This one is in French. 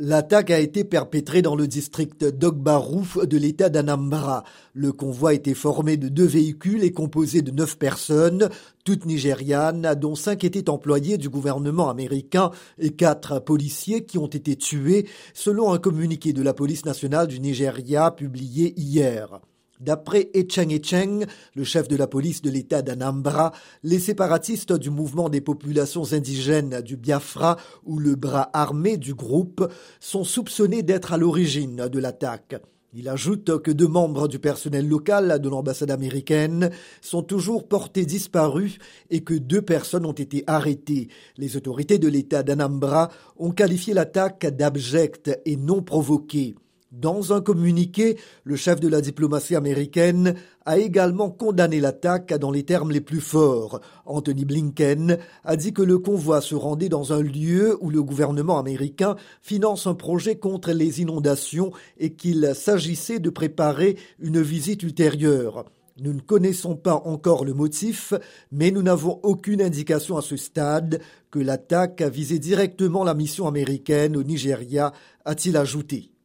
L'attaque a été perpétrée dans le district d'Ogbarou de l'état d'Anambra. Le convoi était formé de deux véhicules et composé de neuf personnes, toutes nigérianes, dont cinq étaient employés du gouvernement américain et quatre policiers qui ont été tués, selon un communiqué de la police nationale du Nigeria publié hier. D'après Echeng Echeng, le chef de la police de l'État d'Anambra, les séparatistes du mouvement des populations indigènes du Biafra ou le bras armé du groupe sont soupçonnés d'être à l'origine de l'attaque. Il ajoute que deux membres du personnel local de l'ambassade américaine sont toujours portés disparus et que deux personnes ont été arrêtées. Les autorités de l'État d'Anambra ont qualifié l'attaque d'abjecte et non provoquée. Dans un communiqué, le chef de la diplomatie américaine a également condamné l'attaque dans les termes les plus forts. Anthony Blinken a dit que le convoi se rendait dans un lieu où le gouvernement américain finance un projet contre les inondations et qu'il s'agissait de préparer une visite ultérieure. Nous ne connaissons pas encore le motif, mais nous n'avons aucune indication à ce stade que l'attaque a visé directement la mission américaine au Nigeria, a-t-il ajouté.